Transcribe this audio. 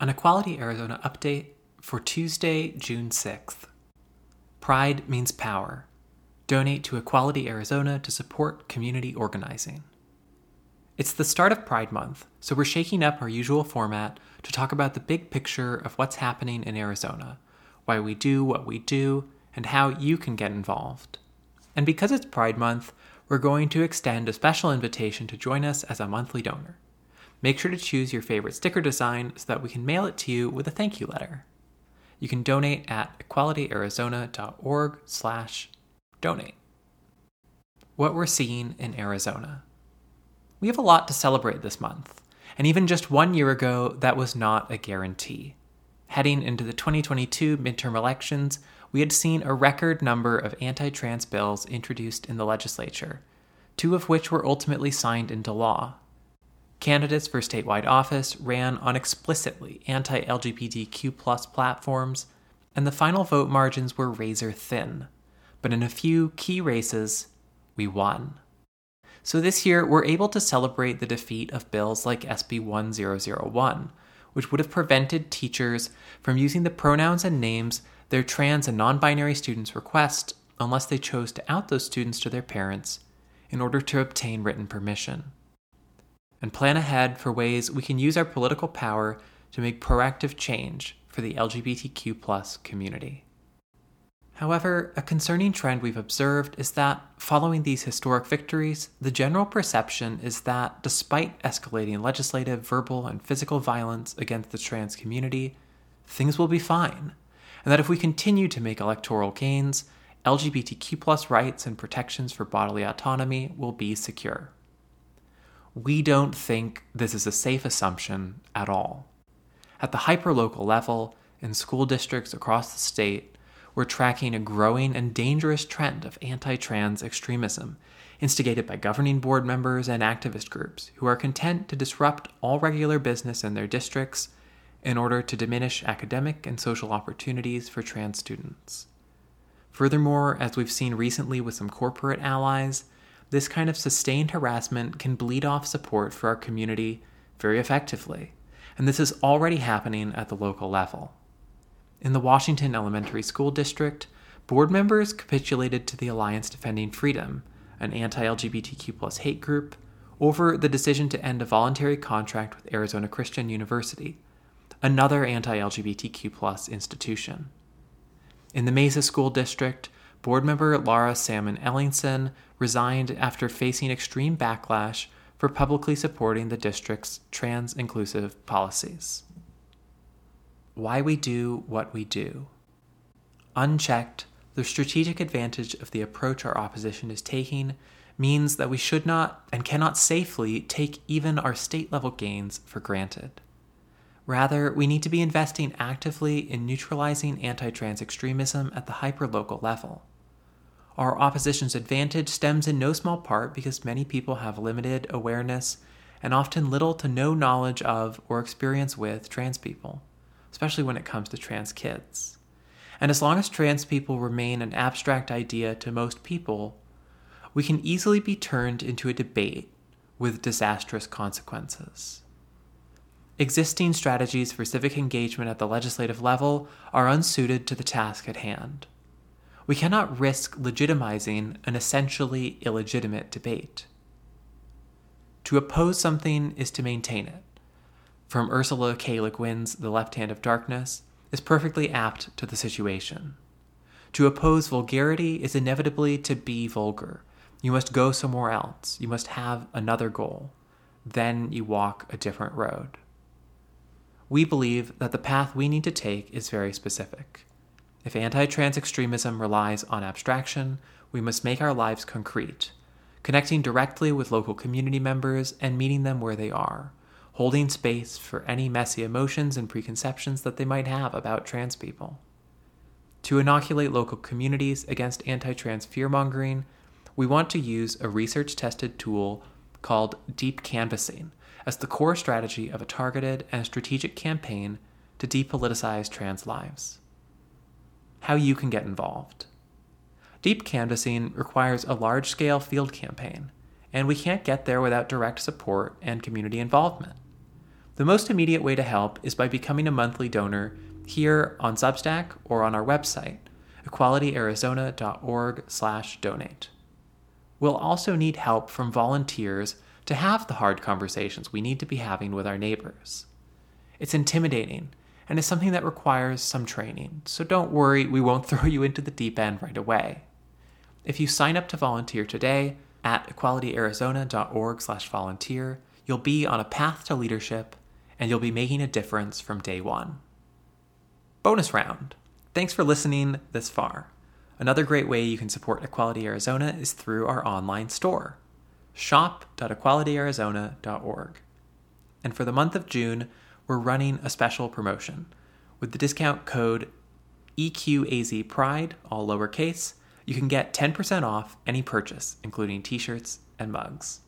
An Equality Arizona update for Tuesday, June 6th. Pride means power. Donate to Equality Arizona to support community organizing. It's the start of Pride Month, so we're shaking up our usual format to talk about the big picture of what's happening in Arizona, why we do what we do, and how you can get involved. And because it's Pride Month, we're going to extend a special invitation to join us as a monthly donor. Make sure to choose your favorite sticker design so that we can mail it to you with a thank you letter. You can donate at equalityarizona.org slash donate. What we're seeing in Arizona. We have a lot to celebrate this month, and even just one year ago, that was not a guarantee. Heading into the 2022 midterm elections, we had seen a record number of anti trans bills introduced in the legislature, two of which were ultimately signed into law Candidates for statewide office ran on explicitly anti LGBTQ platforms, and the final vote margins were razor thin. But in a few key races, we won. So this year, we're able to celebrate the defeat of bills like SB 1001, which would have prevented teachers from using the pronouns and names their trans and non binary students request unless they chose to out those students to their parents in order to obtain written permission and plan ahead for ways we can use our political power to make proactive change for the LGBTQ community. However, a concerning trend we've observed is that, following these historic victories, the general perception is that despite escalating legislative, verbal, and physical violence against the trans community, things will be fine, and that if we continue to make electoral gains, LGBTQ rights and protections for bodily autonomy will be secure we don't think this is a safe assumption at all. At the hyperlocal level, in school districts across the state, we're tracking a growing and dangerous trend of anti trans extremism, instigated by governing board members and activist groups who are content to disrupt all regular business in their districts in order to diminish academic and social opportunities for trans students. Furthermore, as we've seen recently with some corporate allies, this kind of sustained harassment can bleed off support for our community very effectively, and this is already happening at the local level. In the Washington Elementary School District, board members capitulated to the Alliance Defending Freedom, an anti LGBTQ hate group, over the decision to end a voluntary contract with Arizona Christian University, another anti LGBTQ institution. In the Mesa School District, board member Laura Salmon Ellingson resigned after facing extreme backlash for publicly supporting the district's trans inclusive policies. Why we do what we do. Unchecked, the strategic advantage of the approach our opposition is taking means that we should not and cannot safely take even our state level gains for granted. Rather, we need to be investing actively in neutralizing anti trans extremism at the hyperlocal level. Our opposition's advantage stems in no small part because many people have limited awareness and often little to no knowledge of or experience with trans people, especially when it comes to trans kids. And as long as trans people remain an abstract idea to most people, we can easily be turned into a debate with disastrous consequences. Existing strategies for civic engagement at the legislative level are unsuited to the task at hand we cannot risk legitimizing an essentially illegitimate debate. To oppose something is to maintain it. From Ursula K. Le Guin's The Left Hand of Darkness is perfectly apt to the situation. To oppose vulgarity is inevitably to be vulgar. You must go somewhere else. You must have another goal. Then you walk a different road. We believe that the path we need to take is very specific. If anti trans extremism relies on abstraction, we must make our lives concrete, connecting directly with local community members and meeting them where they are, holding space for any messy emotions and preconceptions that they might have about trans people. To inoculate local communities against anti trans fearmongering, we want to use a research tested tool called deep canvassing as the core strategy of a targeted and strategic campaign to depoliticize trans lives how you can get involved. Deep canvassing requires a large scale field campaign, and we can't get there without direct support and community involvement. The most immediate way to help is by becoming a monthly donor here on Substack or on our website, equalityarizona.org/donate. We'll also need help from volunteers to have the hard conversations we need to be having with our neighbors. It's intimidating and is something that requires some training, so don't worry, we won't throw you into the deep end right away. If you sign up to volunteer today at equalityarizona.org/volunteer, you'll be on a path to leadership and you'll be making a difference from day 1. Bonus round. Thanks for listening this far. Another great way you can support Equality Arizona is through our online store, shop.equalityarizona.org. And for the month of June, we're running a special promotion. With the discount code EQAZPRIDE, all lowercase, you can get 10% off any purchase, including t shirts and mugs.